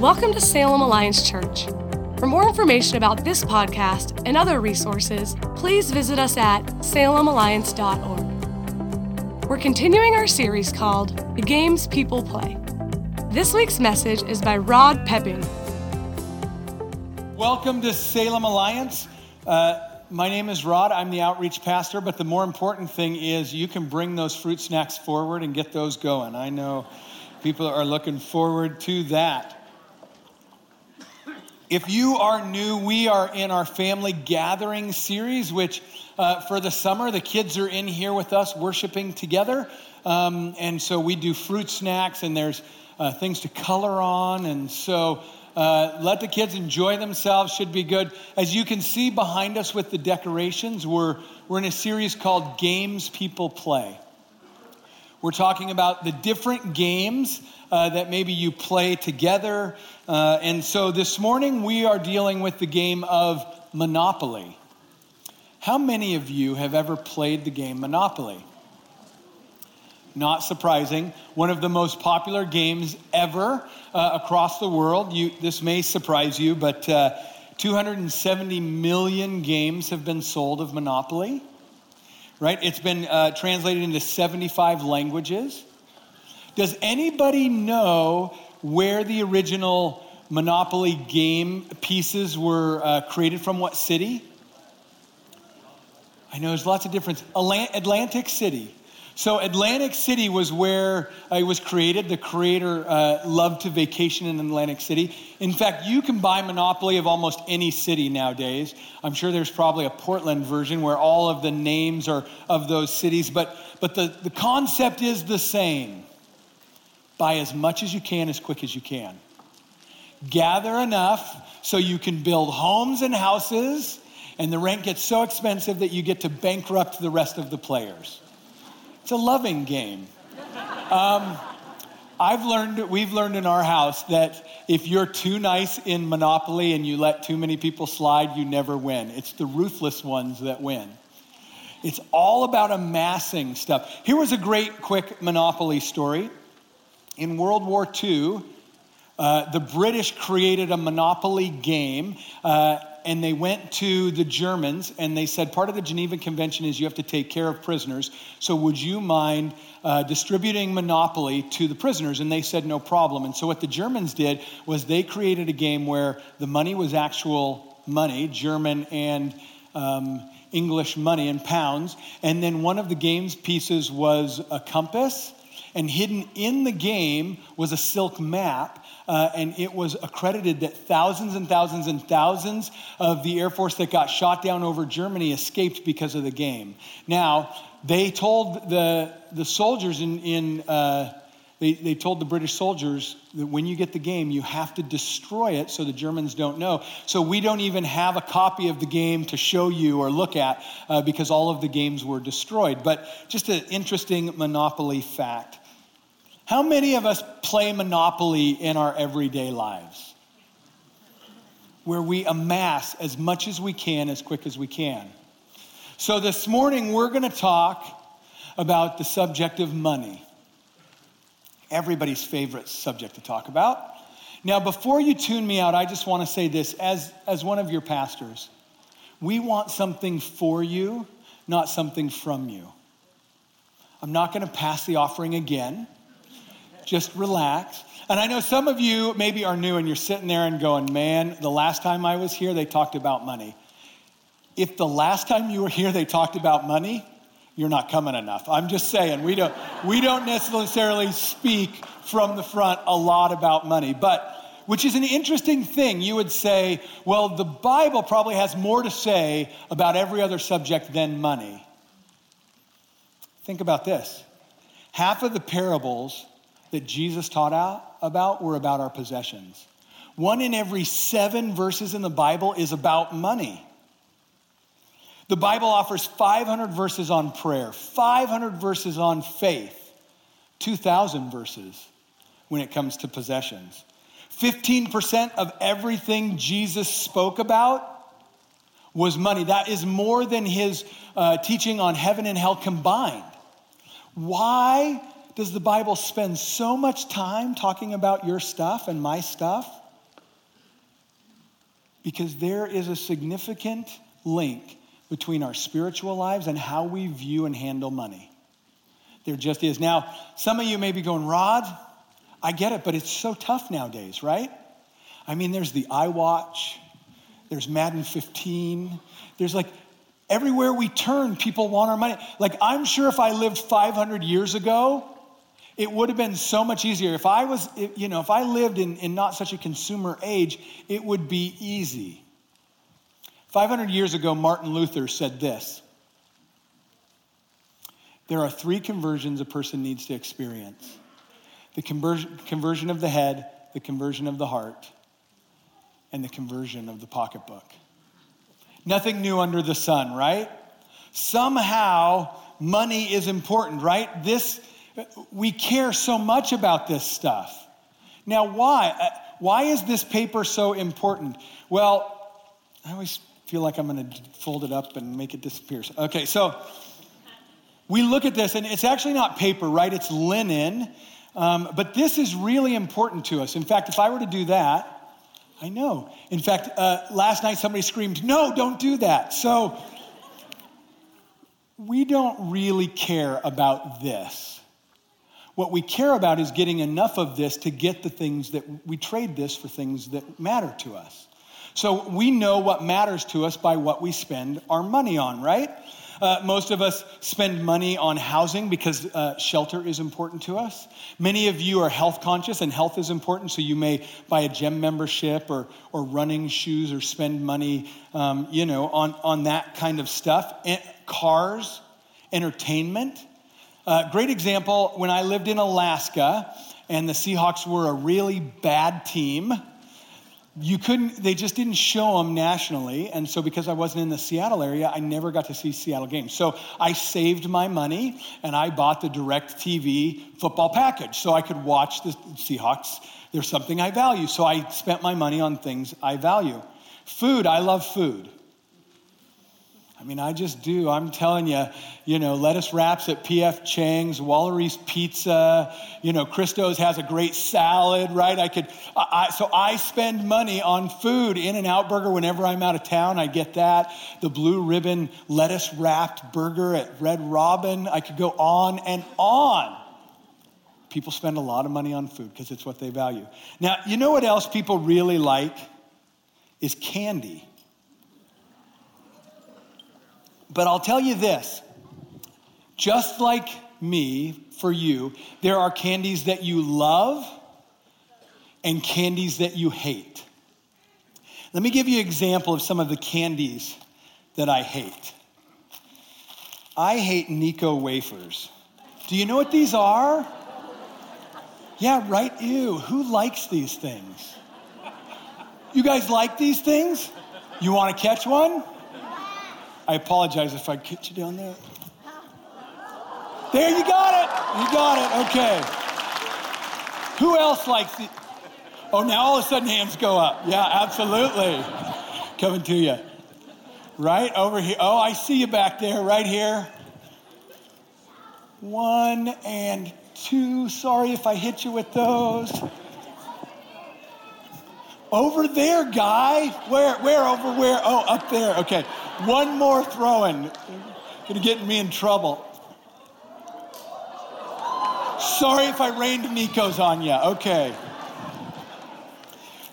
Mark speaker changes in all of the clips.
Speaker 1: Welcome to Salem Alliance Church. For more information about this podcast and other resources, please visit us at salemalliance.org. We're continuing our series called The Games People Play. This week's message is by Rod Pepping.
Speaker 2: Welcome to Salem Alliance. Uh, my name is Rod. I'm the outreach pastor, but the more important thing is you can bring those fruit snacks forward and get those going. I know people are looking forward to that. If you are new, we are in our family gathering series, which uh, for the summer, the kids are in here with us worshiping together. Um, and so we do fruit snacks and there's uh, things to color on. And so uh, let the kids enjoy themselves, should be good. As you can see behind us with the decorations, we're, we're in a series called Games People Play. We're talking about the different games uh, that maybe you play together. Uh, and so this morning we are dealing with the game of Monopoly. How many of you have ever played the game Monopoly? Not surprising, one of the most popular games ever uh, across the world. You, this may surprise you, but uh, 270 million games have been sold of Monopoly right? It's been uh, translated into 75 languages. Does anybody know where the original Monopoly game pieces were uh, created from? What city? I know there's lots of difference. Atlantic City. So Atlantic City was where uh, it was created. The creator uh, loved to vacation in Atlantic City. In fact, you can buy Monopoly of almost any city nowadays. I'm sure there's probably a Portland version where all of the names are of those cities, but, but the, the concept is the same. Buy as much as you can, as quick as you can. Gather enough so you can build homes and houses, and the rent gets so expensive that you get to bankrupt the rest of the players. It's a loving game. Um, I've learned, we've learned in our house that if you're too nice in Monopoly and you let too many people slide, you never win. It's the ruthless ones that win. It's all about amassing stuff. Here was a great, quick Monopoly story. In World War II, uh, the British created a Monopoly game. Uh, and they went to the Germans and they said, part of the Geneva Convention is you have to take care of prisoners. So would you mind uh, distributing Monopoly to the prisoners? And they said, no problem. And so what the Germans did was they created a game where the money was actual money, German and um, English money in pounds. And then one of the game's pieces was a compass. And hidden in the game was a silk map uh, and it was accredited that thousands and thousands and thousands of the Air Force that got shot down over Germany escaped because of the game. Now, they told the, the soldiers in, in uh, they, they told the British soldiers that when you get the game, you have to destroy it so the Germans don't know. So we don't even have a copy of the game to show you or look at uh, because all of the games were destroyed. But just an interesting Monopoly fact. How many of us play Monopoly in our everyday lives? Where we amass as much as we can, as quick as we can. So, this morning we're going to talk about the subject of money. Everybody's favorite subject to talk about. Now, before you tune me out, I just want to say this as, as one of your pastors, we want something for you, not something from you. I'm not going to pass the offering again. Just relax. And I know some of you maybe are new and you're sitting there and going, man, the last time I was here, they talked about money. If the last time you were here, they talked about money, you're not coming enough. I'm just saying, we don't, we don't necessarily speak from the front a lot about money. But which is an interesting thing. You would say, well, the Bible probably has more to say about every other subject than money. Think about this half of the parables that Jesus taught out about were about our possessions. One in every seven verses in the Bible is about money. The Bible offers 500 verses on prayer, 500 verses on faith, 2,000 verses when it comes to possessions. 15% of everything Jesus spoke about was money. That is more than his uh, teaching on heaven and hell combined. Why does the Bible spend so much time talking about your stuff and my stuff? Because there is a significant link between our spiritual lives and how we view and handle money. There just is. Now, some of you may be going, Rod, I get it, but it's so tough nowadays, right? I mean, there's the iWatch, there's Madden 15, there's like everywhere we turn, people want our money. Like, I'm sure if I lived 500 years ago, it would have been so much easier. If I was, you know, if I lived in, in not such a consumer age, it would be easy. 500 years ago, Martin Luther said this There are three conversions a person needs to experience the conversion, conversion of the head, the conversion of the heart, and the conversion of the pocketbook. Nothing new under the sun, right? Somehow, money is important, right? This, we care so much about this stuff. Now, why? Uh, why is this paper so important? Well, I always feel like I'm going to fold it up and make it disappear. Okay, so we look at this, and it's actually not paper, right? It's linen. Um, but this is really important to us. In fact, if I were to do that, I know. In fact, uh, last night somebody screamed, No, don't do that. So we don't really care about this. What we care about is getting enough of this to get the things that we trade this for things that matter to us. So we know what matters to us by what we spend our money on, right? Uh, most of us spend money on housing because uh, shelter is important to us. Many of you are health conscious and health is important, so you may buy a gym membership or, or running shoes or spend money, um, you know, on, on that kind of stuff. And cars, entertainment. Uh, great example when I lived in Alaska and the Seahawks were a really bad team you couldn't they just didn't show them nationally and so because i wasn't in the seattle area i never got to see seattle games. So i saved my money and i bought the direct tv football package so i could watch the seahawks. There's something i value so i spent my money on things i value. Food i love food I mean, I just do. I'm telling you, you know, lettuce wraps at PF Chang's, Wallery's Pizza, you know, Christo's has a great salad, right? I could, I, so I spend money on food. In-N-Out Burger, whenever I'm out of town, I get that. The blue ribbon lettuce wrapped burger at Red Robin. I could go on and on. People spend a lot of money on food because it's what they value. Now, you know what else people really like? Is candy. But I'll tell you this just like me, for you, there are candies that you love and candies that you hate. Let me give you an example of some of the candies that I hate. I hate Necco wafers. Do you know what these are? Yeah, right. Ew. Who likes these things? You guys like these things? You want to catch one? I apologize if I get you down there. There, you got it. You got it. Okay. Who else likes it? Oh, now all of a sudden hands go up. Yeah, absolutely. Coming to you. Right over here. Oh, I see you back there, right here. One and two. Sorry if I hit you with those. Over there, guy. Where? Where? Over where? Oh, up there. Okay. One more throwing. Gonna get me in trouble. Sorry if I rained Necco's on you. Okay.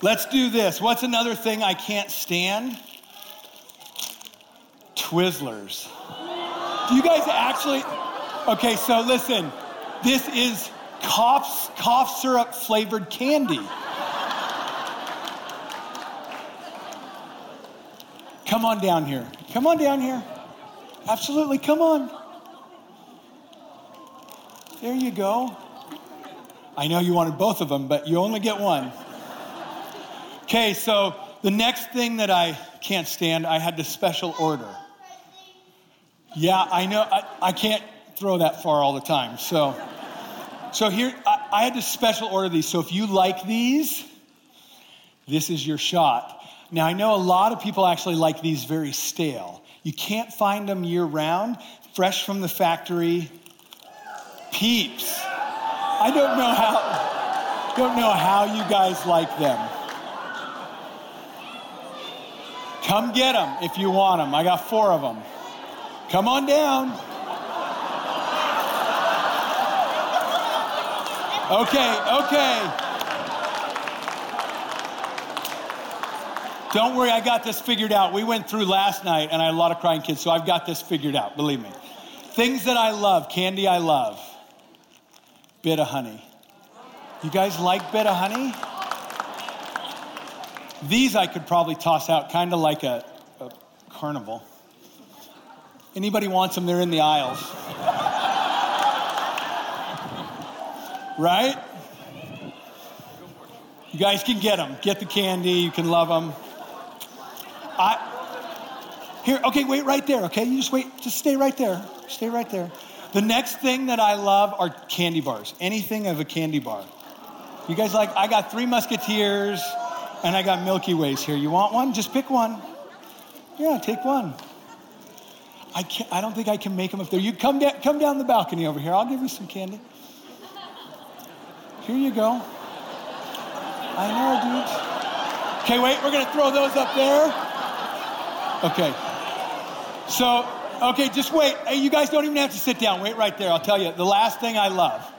Speaker 2: Let's do this. What's another thing I can't stand? Twizzlers. Do you guys actually? Okay, so listen. This is cough, cough syrup flavored candy. Come on down here. Come on down here. Absolutely, come on. There you go. I know you wanted both of them, but you only get one. Okay, so the next thing that I can't stand, I had to special order. Yeah, I know, I, I can't throw that far all the time. So, so here, I, I had to special order these. So if you like these, this is your shot. Now, I know a lot of people actually like these very stale. You can't find them year round, fresh from the factory. Peeps. I don't know how don't know how you guys like them. Come get them if you want them. I got four of them. Come on down. Okay, okay. Don't worry, I got this figured out. We went through last night and I had a lot of crying kids, so I've got this figured out, believe me. Things that I love, candy I love. Bit-O-Honey. You guys like Bit-O-Honey? These I could probably toss out, kind of like a, a carnival. Anybody wants them, they're in the aisles. right? You guys can get them. Get the candy, you can love them. I, here, okay, wait right there, okay? You just wait, just stay right there. Stay right there. The next thing that I love are candy bars. Anything of a candy bar. You guys like, I got three Musketeers and I got Milky Ways here. You want one? Just pick one. Yeah, take one. I, can't, I don't think I can make them up there. You come, da- come down the balcony over here. I'll give you some candy. Here you go. I know, dude. Okay, wait, we're gonna throw those up there. Okay. So, okay, just wait. Hey, you guys don't even have to sit down. Wait right there. I'll tell you. The last thing I love.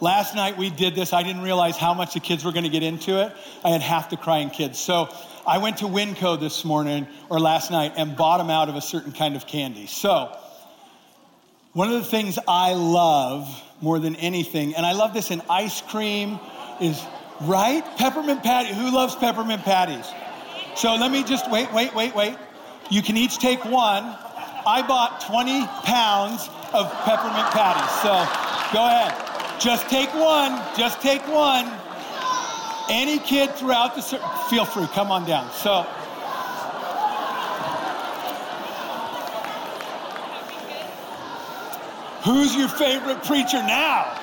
Speaker 2: Last night we did this. I didn't realize how much the kids were going to get into it. I had half the crying kids. So I went to Winco this morning or last night and bought them out of a certain kind of candy. So one of the things I love more than anything, and I love this in ice cream, is right? Peppermint patty. Who loves peppermint patties? So let me just wait, wait, wait, wait. You can each take one. I bought 20 pounds of peppermint patties. So go ahead. Just take one. Just take one. Any kid throughout the feel free. Come on down. So Who's your favorite preacher now?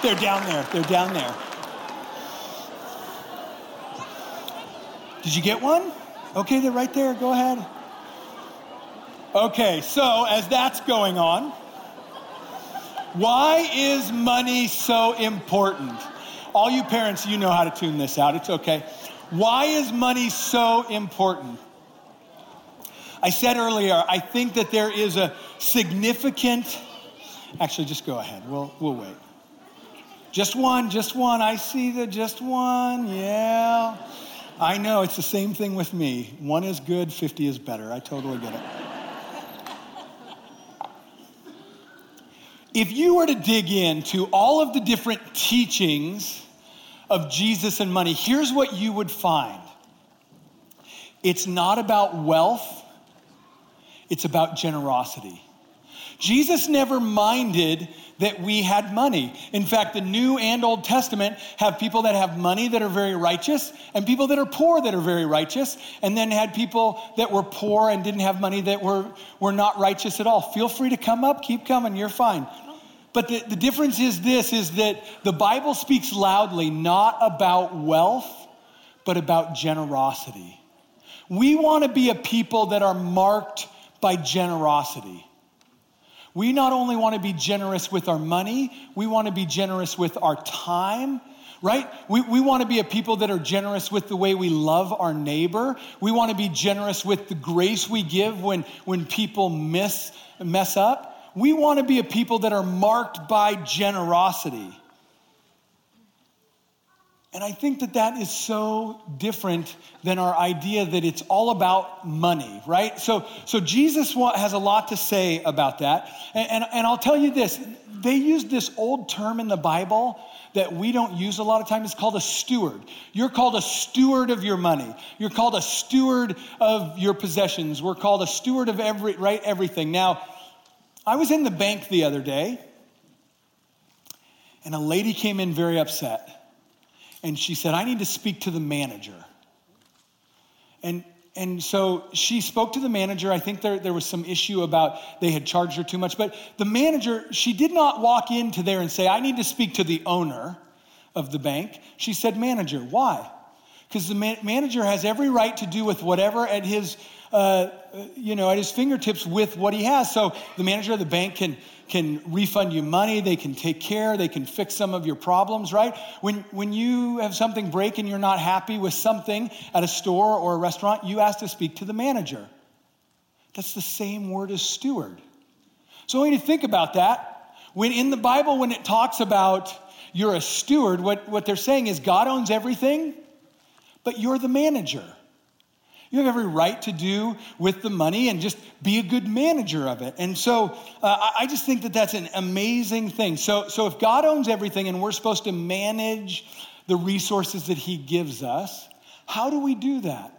Speaker 2: They're down there. They're down there. Did you get one? Okay, they're right there. Go ahead. Okay, so as that's going on, why is money so important? All you parents, you know how to tune this out. It's okay. Why is money so important? I said earlier, I think that there is a significant, actually, just go ahead. We'll, we'll wait. Just one, just one. I see the just one. Yeah. I know it's the same thing with me. One is good, 50 is better. I totally get it. if you were to dig into all of the different teachings of Jesus and money, here's what you would find it's not about wealth, it's about generosity. Jesus never minded that we had money. In fact, the New and Old Testament have people that have money that are very righteous and people that are poor that are very righteous, and then had people that were poor and didn't have money that were, were not righteous at all. Feel free to come up, keep coming, you're fine. But the, the difference is this is that the Bible speaks loudly not about wealth, but about generosity. We want to be a people that are marked by generosity. We not only want to be generous with our money, we want to be generous with our time, right? We, we want to be a people that are generous with the way we love our neighbor. We want to be generous with the grace we give when, when people miss, mess up. We want to be a people that are marked by generosity. And I think that that is so different than our idea that it's all about money, right? So, so Jesus has a lot to say about that. And, and, and I'll tell you this they use this old term in the Bible that we don't use a lot of times. It's called a steward. You're called a steward of your money. You're called a steward of your possessions. We're called a steward of every, right, everything. Now, I was in the bank the other day, and a lady came in very upset and she said, I need to speak to the manager. And, and so she spoke to the manager. I think there, there was some issue about they had charged her too much. But the manager, she did not walk into there and say, I need to speak to the owner of the bank. She said, Manager, why? Because the man- manager has every right to do with whatever at his uh, you know, at his fingertips with what he has. So the manager of the bank can, can refund you money, they can take care, they can fix some of your problems, right? When, when you have something break and you're not happy with something at a store or a restaurant, you ask to speak to the manager. That's the same word as steward. So when you to think about that, when in the Bible, when it talks about you're a steward, what, what they're saying is God owns everything, but you're the manager. You have every right to do with the money and just be a good manager of it. And so uh, I just think that that's an amazing thing. So, so if God owns everything and we're supposed to manage the resources that He gives us, how do we do that?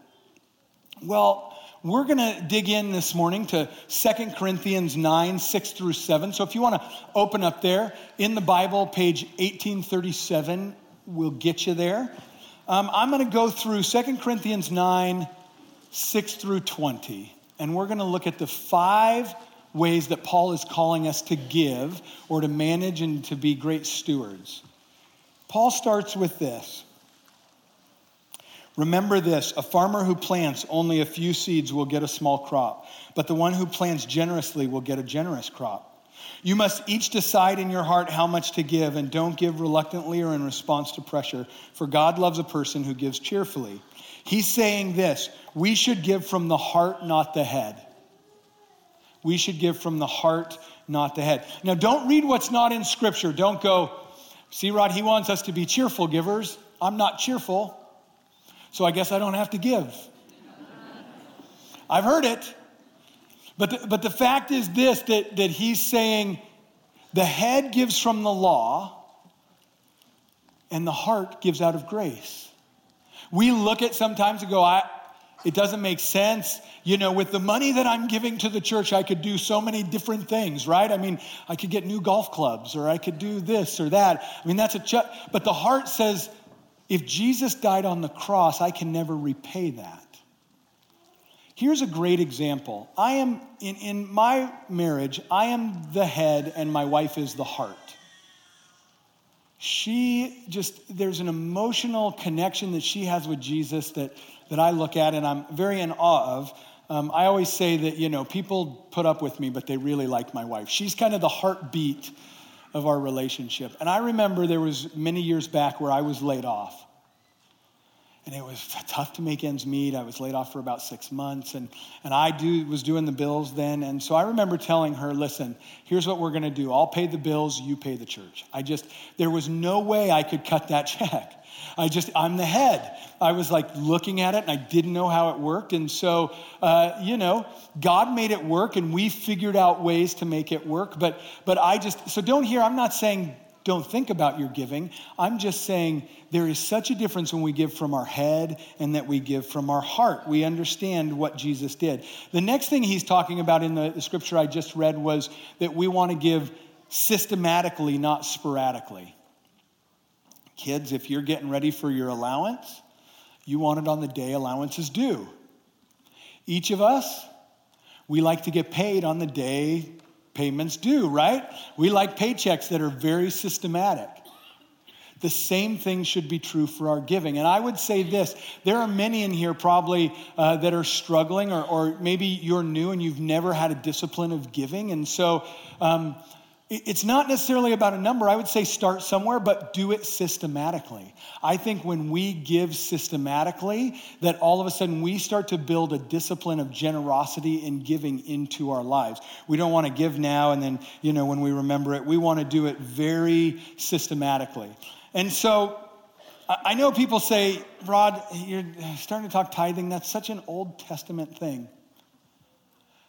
Speaker 2: Well, we're going to dig in this morning to 2 Corinthians 9, 6 through 7. So if you want to open up there in the Bible, page 1837, we'll get you there. Um, I'm going to go through 2 Corinthians 9, 6 through 20. And we're going to look at the five ways that Paul is calling us to give or to manage and to be great stewards. Paul starts with this. Remember this a farmer who plants only a few seeds will get a small crop, but the one who plants generously will get a generous crop. You must each decide in your heart how much to give, and don't give reluctantly or in response to pressure, for God loves a person who gives cheerfully. He's saying this we should give from the heart, not the head. We should give from the heart, not the head. Now, don't read what's not in Scripture. Don't go, see, Rod, he wants us to be cheerful givers. I'm not cheerful, so I guess I don't have to give. I've heard it. But the, but the fact is this that, that he's saying the head gives from the law, and the heart gives out of grace. We look at sometimes and go, I, it doesn't make sense. You know, with the money that I'm giving to the church, I could do so many different things, right? I mean, I could get new golf clubs or I could do this or that. I mean, that's a ch- but the heart says, if Jesus died on the cross, I can never repay that. Here's a great example. I am, in, in my marriage, I am the head and my wife is the heart she just, there's an emotional connection that she has with Jesus that, that I look at and I'm very in awe of. Um, I always say that, you know, people put up with me, but they really like my wife. She's kind of the heartbeat of our relationship. And I remember there was many years back where I was laid off and it was tough to make ends meet. I was laid off for about six months, and, and I do, was doing the bills then. And so I remember telling her, listen, here's what we're going to do. I'll pay the bills, you pay the church. I just, there was no way I could cut that check. I just, I'm the head. I was like looking at it and I didn't know how it worked. And so, uh, you know, God made it work and we figured out ways to make it work. But, but I just, so don't hear, I'm not saying don't think about your giving. I'm just saying there is such a difference when we give from our head and that we give from our heart. We understand what Jesus did. The next thing he's talking about in the, scripture I just read was that we want to give systematically, not sporadically. Kids, if you're getting ready for your allowance, you want it on the day allowance is due. Each of us, we like to get paid on the day payments due, right? We like paychecks that are very systematic. The same thing should be true for our giving. And I would say this there are many in here probably uh, that are struggling, or, or, maybe you're new and you've never had a discipline of giving. And so um, it's not necessarily about a number. I would say start somewhere, but do it systematically. I think when we give systematically, that all of a sudden we start to build a discipline of generosity and giving into our lives. We don't want to give now and then, you know, when we remember it, we want to do it very systematically. And so I know people say, Rod, you're starting to talk tithing. That's such an Old Testament thing.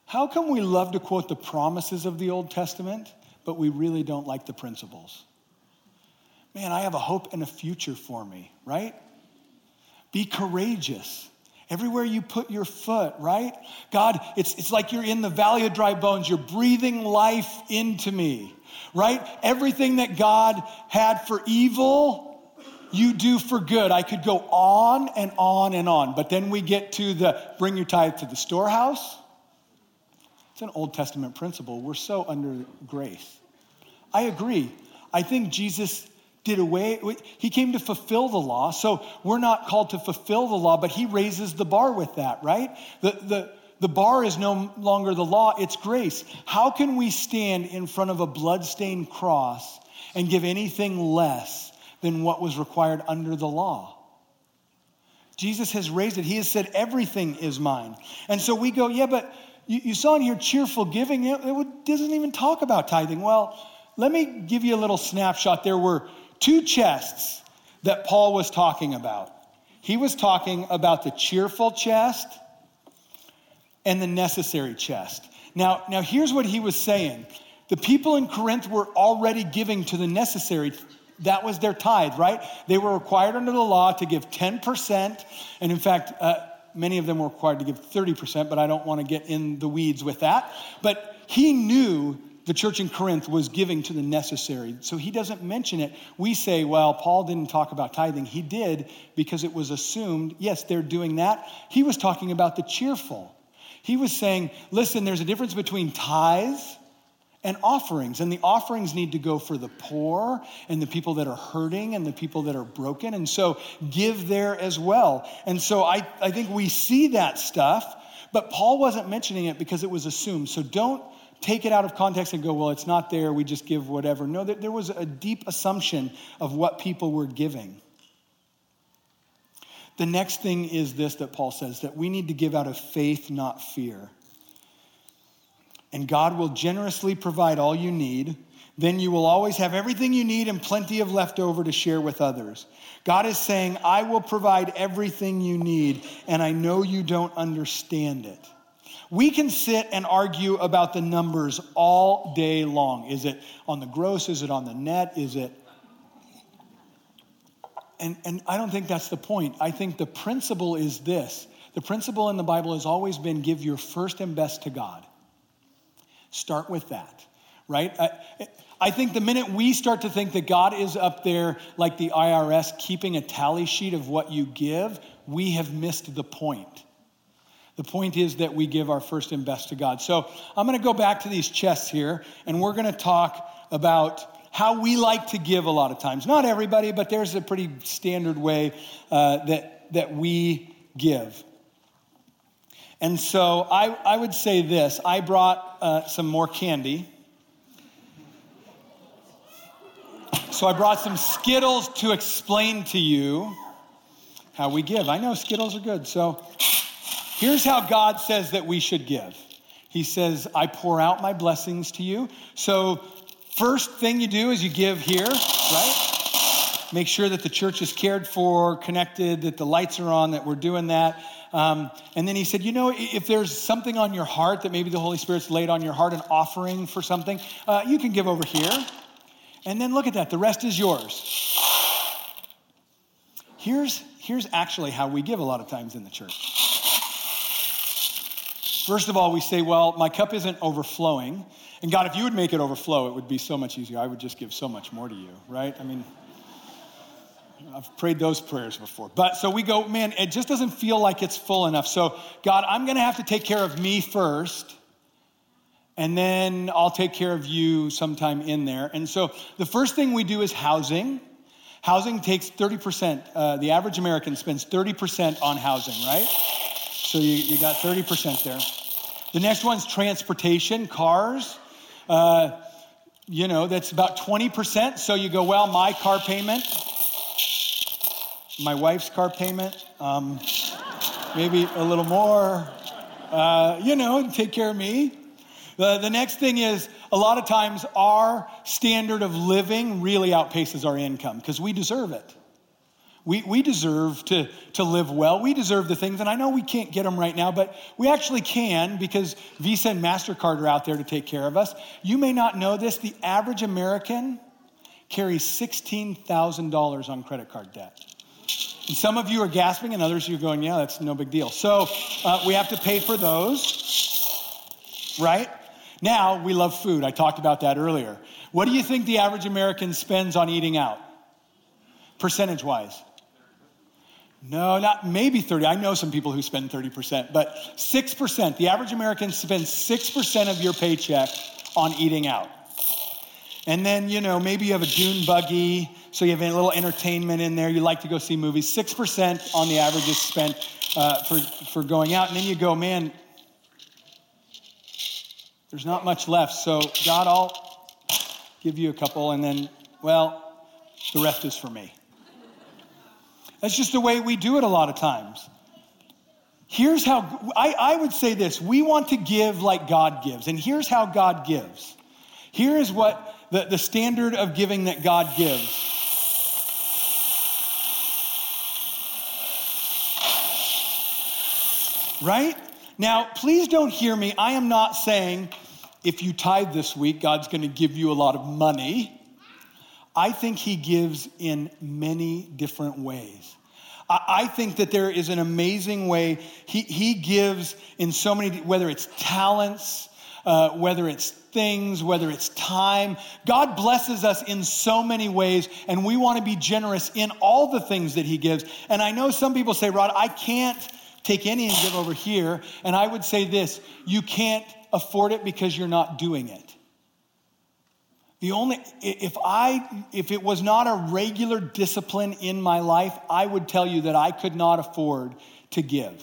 Speaker 2: How come we love to quote the promises of the Old Testament? But we really don't like the principles. Man, I have a hope and a future for me, right? Be courageous. Everywhere you put your foot, right? God, it's, it's like you're in the valley of dry bones. You're breathing life into me, right? Everything that God had for evil, you do for good. I could go on and on and on. But then we get to the bring your tithe to the storehouse it's an Old Testament principle. We're so under grace. I agree. I think Jesus did away, he came to fulfill the law. So we're not called to fulfill the law, but he raises the bar with that, right? The, the, the bar is no longer the law, it's grace. How can we stand in front of a bloodstained cross and give anything less than what was required under the law? Jesus has raised it. He has said, Everything is mine. And so we go, Yeah, but you, you saw in here cheerful giving. It, it doesn't even talk about tithing. Well, let me give you a little snapshot. There were two chests that Paul was talking about. He was talking about the cheerful chest and the necessary chest. Now, now here's what he was saying. The people in Corinth were already giving to the necessary. That was their tithe, right? They were required under the law to give 10%. And in fact, uh, many of them were required to give 30%, but I don't want to get in the weeds with that. But he knew the church in Corinth was giving to the necessary. So he doesn't mention it. We say, well, Paul didn't talk about tithing. He did because it was assumed, yes, they're doing that. He was talking about the cheerful. He was saying, listen, there's a difference between tithes and offerings. And the offerings need to go for the poor and the people that are hurting and the people that are broken. And so give there as well. And so I, I think we see that stuff, but Paul wasn't mentioning it because it was assumed. So don't take it out of context and go, well, it's not there, we just give whatever. No, there was a deep assumption of what people were giving. The next thing is this that Paul says that we need to give out of faith, not fear. And God will generously provide all you need. Then you will always have everything you need and plenty of leftover to share with others. God is saying, I will provide everything you need, and I know you don't understand it. We can sit and argue about the numbers all day long. Is it on the gross? Is it on the net? Is it. And, and I don't think that's the point. I think the principle is this the principle in the Bible has always been give your first and best to God. Start with that, right? I, I think the minute we start to think that God is up there like the IRS keeping a tally sheet of what you give, we have missed the point. The point is that we give our first and best to God. So I'm going to go back to these chests here, and we're going to talk about how we like to give a lot of times. Not everybody, but there's a pretty standard way uh, that, that we give. And so I, I would say this I brought uh, some more candy. So I brought some Skittles to explain to you how we give. I know Skittles are good. So Here's how God says that we should give He says, I pour out my blessings to you. So, first thing you do is you give here, right? Make sure that the church is cared for, connected, that the lights are on, that we're doing that. Um, and then he said, You know, if there's something on your heart that maybe the Holy Spirit's laid on your heart, an offering for something, uh, you can give over here. And then look at that, the rest is yours. Here's, here's actually how we give a lot of times in the church. First of all, we say, well, my cup isn't overflowing. And God, if you would make it overflow, it would be so much easier. I would just give so much more to you, right? I mean, I've prayed those prayers before. But so we go, man, it just doesn't feel like it's full enough. So, God, I'm going to have to take care of me first. And then I'll take care of you sometime in there. And so the first thing we do is housing. Housing takes 30%. Uh, the average American spends 30% on housing, right? So you, you got 30% there. The next one's transportation, cars. Uh, you know, that's about 20%. So you go, well, my car payment, my wife's car payment, um, maybe a little more, uh, you know, take care of me. The, the next thing is a lot of times our standard of living really outpaces our income because we deserve it. We, we deserve to, to live well. We deserve the things, and I know we can't get them right now, but we actually can because Visa and MasterCard are out there to take care of us. You may not know this the average American carries $16,000 on credit card debt. Some of you are gasping, and others you're going, yeah, that's no big deal. So uh, we have to pay for those, right? Now, we love food. I talked about that earlier. What do you think the average American spends on eating out, percentage wise? No, not maybe 30. I know some people who spend 30%, but 6%. The average American spends 6% of your paycheck on eating out. And then, you know, maybe you have a dune buggy, so you have a little entertainment in there. You like to go see movies. 6% on the average is spent uh, for, for going out. And then you go, man, There's not much left. So, God, I'll give you a couple, and then, well, the rest is for me. That's just the way we do it a lot of times. Here's how I, I would say this we want to give like God gives, and here's how God gives. Here is what the, the standard of giving that God gives. Right? Now, please don't hear me. I am not saying if you tithe this week, God's going to give you a lot of money. I think He gives in many different ways. I think that there is an amazing way he, he gives in so many, whether it's talents, uh, whether it's things, whether it's time. God blesses us in so many ways, and we want to be generous in all the things that He gives. And I know some people say, Rod, I can't take any and give over here. And I would say this you can't afford it because you're not doing it. The only, if I, if it was not a regular discipline in my life, I would tell you that I could not afford to give.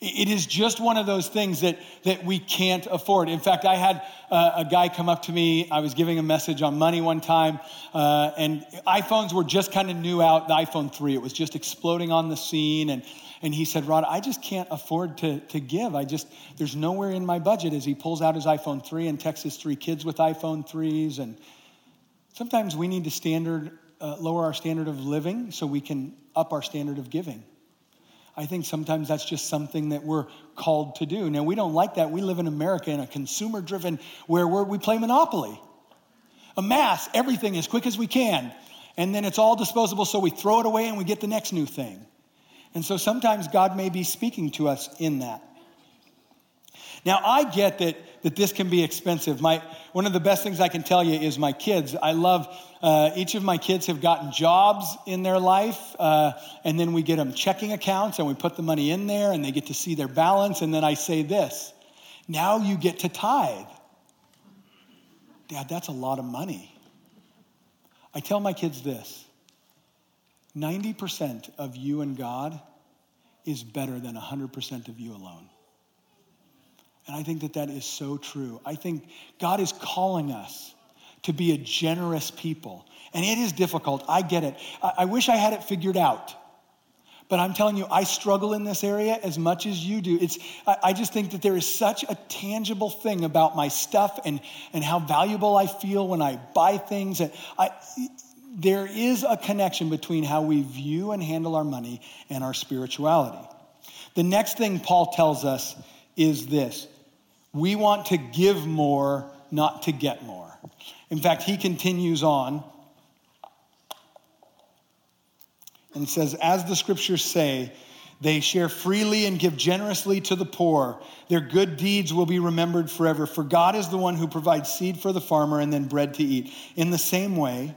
Speaker 2: It is just one of those things that, that we can't afford. In fact, I had uh, a guy come up to me. I was giving a message on money one time, uh, and iPhones were just kind of new out, the iPhone 3. It was just exploding on the scene. And, and he said, Rod, I just can't afford to, to give. I just, there's nowhere in my budget as he pulls out his iPhone 3 and texts his three kids with iPhone 3s. And sometimes we need to standard, uh, lower our standard of living so we can up our standard of giving. I think sometimes that's just something that we're called to do. Now, we don't like that. We live in America in a consumer driven where we play Monopoly. Amass everything as quick as we can, and then it's all disposable, so we throw it away and we get the next new thing. And so sometimes God may be speaking to us in that. Now, I get that, that this can be expensive. My, one of the best things I can tell you is my kids. I love, uh, each of my kids have gotten jobs in their life, uh, and then we get them checking accounts and we put the money in there and they get to see their balance. And then I say this now you get to tithe. Dad, that's a lot of money. I tell my kids this 90% of you and God is better than 100% of you alone. And I think that that is so true. I think God is calling us to be a generous people. And it is difficult. I get it. I, I wish I had it figured out. But I'm telling you, I struggle in this area as much as you do. It's, I, I just think that there is such a tangible thing about my stuff and, and how valuable I feel when I buy things. And I, there is a connection between how we view and handle our money and our spirituality. The next thing Paul tells us is this we want to give more, not to get more. In fact, he continues on and says, As the scriptures say, they share freely and give generously to the poor. Their good deeds will be remembered forever. For God is the one who provides seed for the farmer and then bread to eat. In the same way,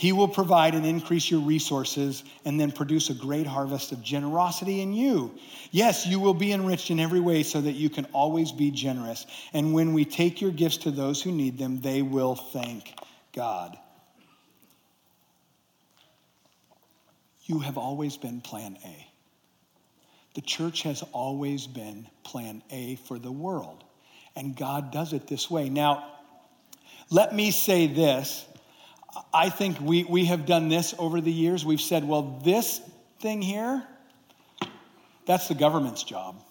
Speaker 2: he will provide and increase your resources and then produce a great harvest of generosity in you. Yes, you will be enriched in every way so that you can always be generous. And when we take your gifts to those who need them, they will thank God. You have always been plan A. The church has always been plan A for the world. And God does it this way. Now, let me say this I think we, we have done this over the years. We've said, well, this thing here, that's the government's job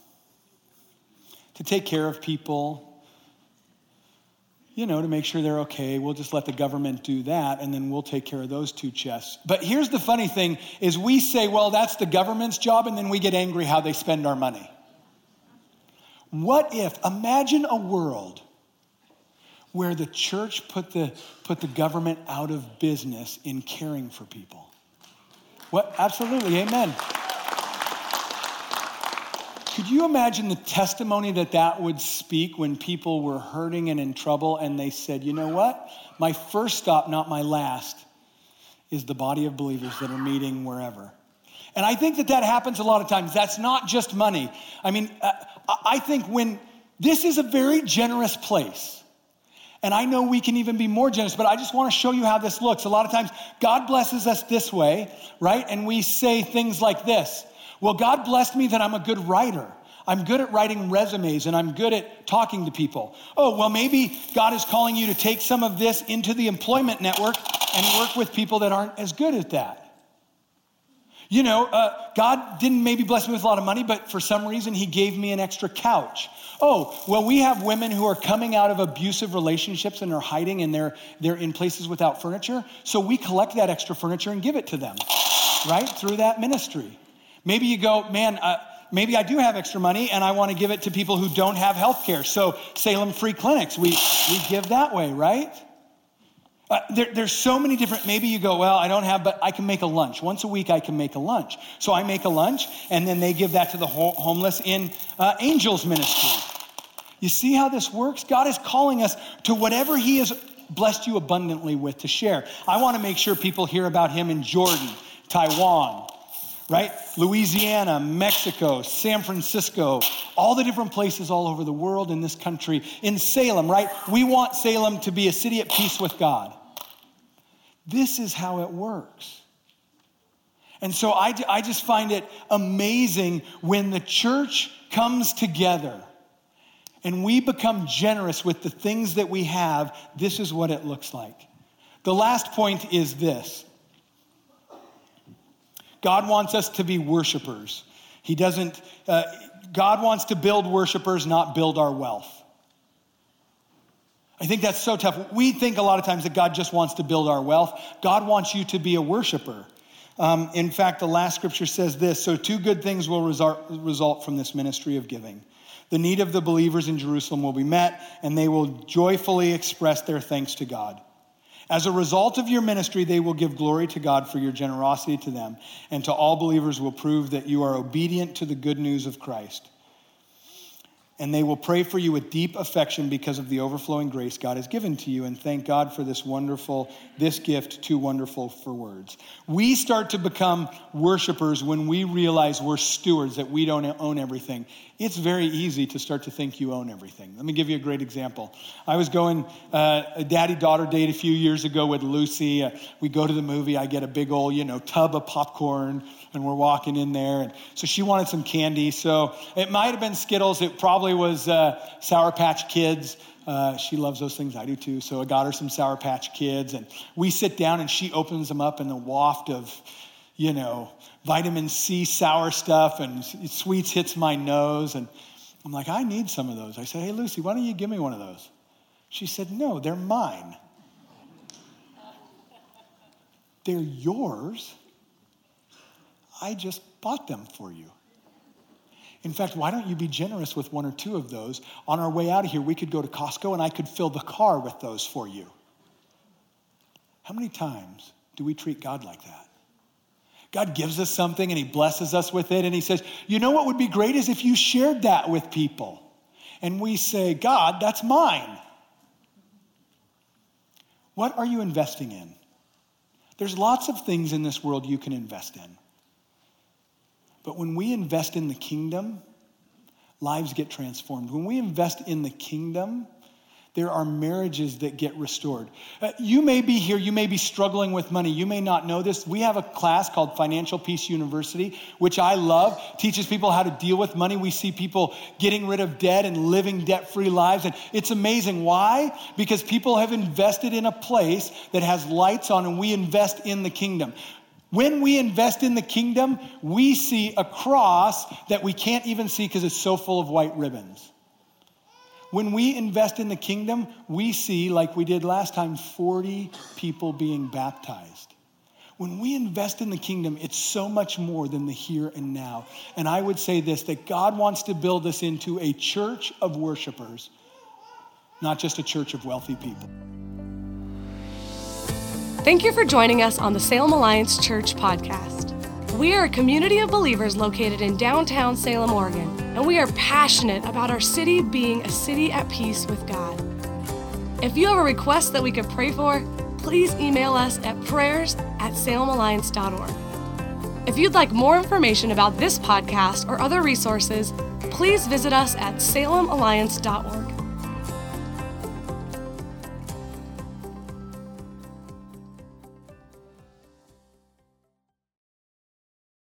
Speaker 2: to take care of people, you know, to make sure they're okay. We'll just let the government do that, and then we'll take care of those two chests. But here's the funny thing is we say, well, that's the government's job, and then we get angry how they spend our money. What if, imagine a world where the church put the, put the government out of business in caring for people. What? Absolutely, amen. Could you imagine the testimony that that would speak when people were hurting and in trouble and they said, you know what? My first stop, not my last, is the body of believers that are meeting wherever. And I think that that happens a lot of times. That's not just money. I mean, uh, I think when this is a very generous place. And I know we can even be more generous, but I just want to show you how this looks. A lot of times, God blesses us this way, right? And we say things like this Well, God blessed me that I'm a good writer. I'm good at writing resumes and I'm good at talking to people. Oh, well, maybe God is calling you to take some of this into the employment network and work with people that aren't as good at that. You know, uh, God didn't maybe bless me with a lot of money, but for some reason, He gave me an extra couch. Oh, well, we have women who are coming out of abusive relationships and are hiding and they're, they're in places without furniture. So we collect that extra furniture and give it to them, right? Through that ministry. Maybe you go, man, uh, maybe I do have extra money and I want to give it to people who don't have health care. So Salem Free Clinics, we, we give that way, right? Uh, there, there's so many different, maybe you go, well, I don't have, but I can make a lunch. Once a week, I can make a lunch. So I make a lunch, and then they give that to the ho- homeless in uh, Angels Ministry. You see how this works? God is calling us to whatever He has blessed you abundantly with to share. I want to make sure people hear about Him in Jordan, Taiwan, right? Louisiana, Mexico, San Francisco, all the different places all over the world in this country, in Salem, right? We want Salem to be a city at peace with God. This is how it works. And so I, I just find it amazing when the church comes together and we become generous with the things that we have. This is what it looks like. The last point is this God wants us to be worshipers. He doesn't, uh, God wants to build worshipers, not build our wealth. I think that's so tough. We think a lot of times that God just wants to build our wealth. God wants you to be a worshiper. Um, in fact, the last scripture says this so two good things will result, result from this ministry of giving. The need of the believers in Jerusalem will be met, and they will joyfully express their thanks to God. As a result of your ministry, they will give glory to God for your generosity to them, and to all believers will prove that you are obedient to the good news of Christ and they will pray for you with deep affection because of the overflowing grace God has given to you. And thank God for this wonderful, this gift, too wonderful for words. We start to become worshipers when we realize we're stewards, that we don't own everything. It's very easy to start to think you own everything. Let me give you a great example. I was going uh, a daddy daughter date a few years ago with Lucy. Uh, we go to the movie, I get a big old, you know, tub of popcorn and we're walking in there. And so she wanted some candy. So it might have been Skittles. It probably was uh, Sour Patch Kids. Uh, she loves those things. I do too. So I got her some Sour Patch Kids. And we sit down and she opens them up, and the waft of, you know, vitamin C sour stuff and sweets hits my nose. And I'm like, I need some of those. I said, Hey, Lucy, why don't you give me one of those? She said, No, they're mine. They're yours. I just bought them for you. In fact, why don't you be generous with one or two of those? On our way out of here, we could go to Costco and I could fill the car with those for you. How many times do we treat God like that? God gives us something and He blesses us with it, and He says, You know what would be great is if you shared that with people. And we say, God, that's mine. What are you investing in? There's lots of things in this world you can invest in. But when we invest in the kingdom, lives get transformed. When we invest in the kingdom, there are marriages that get restored. Uh, you may be here, you may be struggling with money, you may not know this. We have a class called Financial Peace University, which I love, teaches people how to deal with money. We see people getting rid of debt and living debt free lives. And it's amazing. Why? Because people have invested in a place that has lights on, and we invest in the kingdom. When we invest in the kingdom, we see a cross that we can't even see because it's so full of white ribbons. When we invest in the kingdom, we see, like we did last time, 40 people being baptized. When we invest in the kingdom, it's so much more than the here and now. And I would say this that God wants to build us into a church of worshipers, not just a church of wealthy people.
Speaker 1: Thank you for joining us on the Salem Alliance Church podcast. We are a community of believers located in downtown Salem, Oregon, and we are passionate about our city being a city at peace with God. If you have a request that we could pray for, please email us at prayers at salemalliance.org. If you'd like more information about this podcast or other resources, please visit us at salemalliance.org.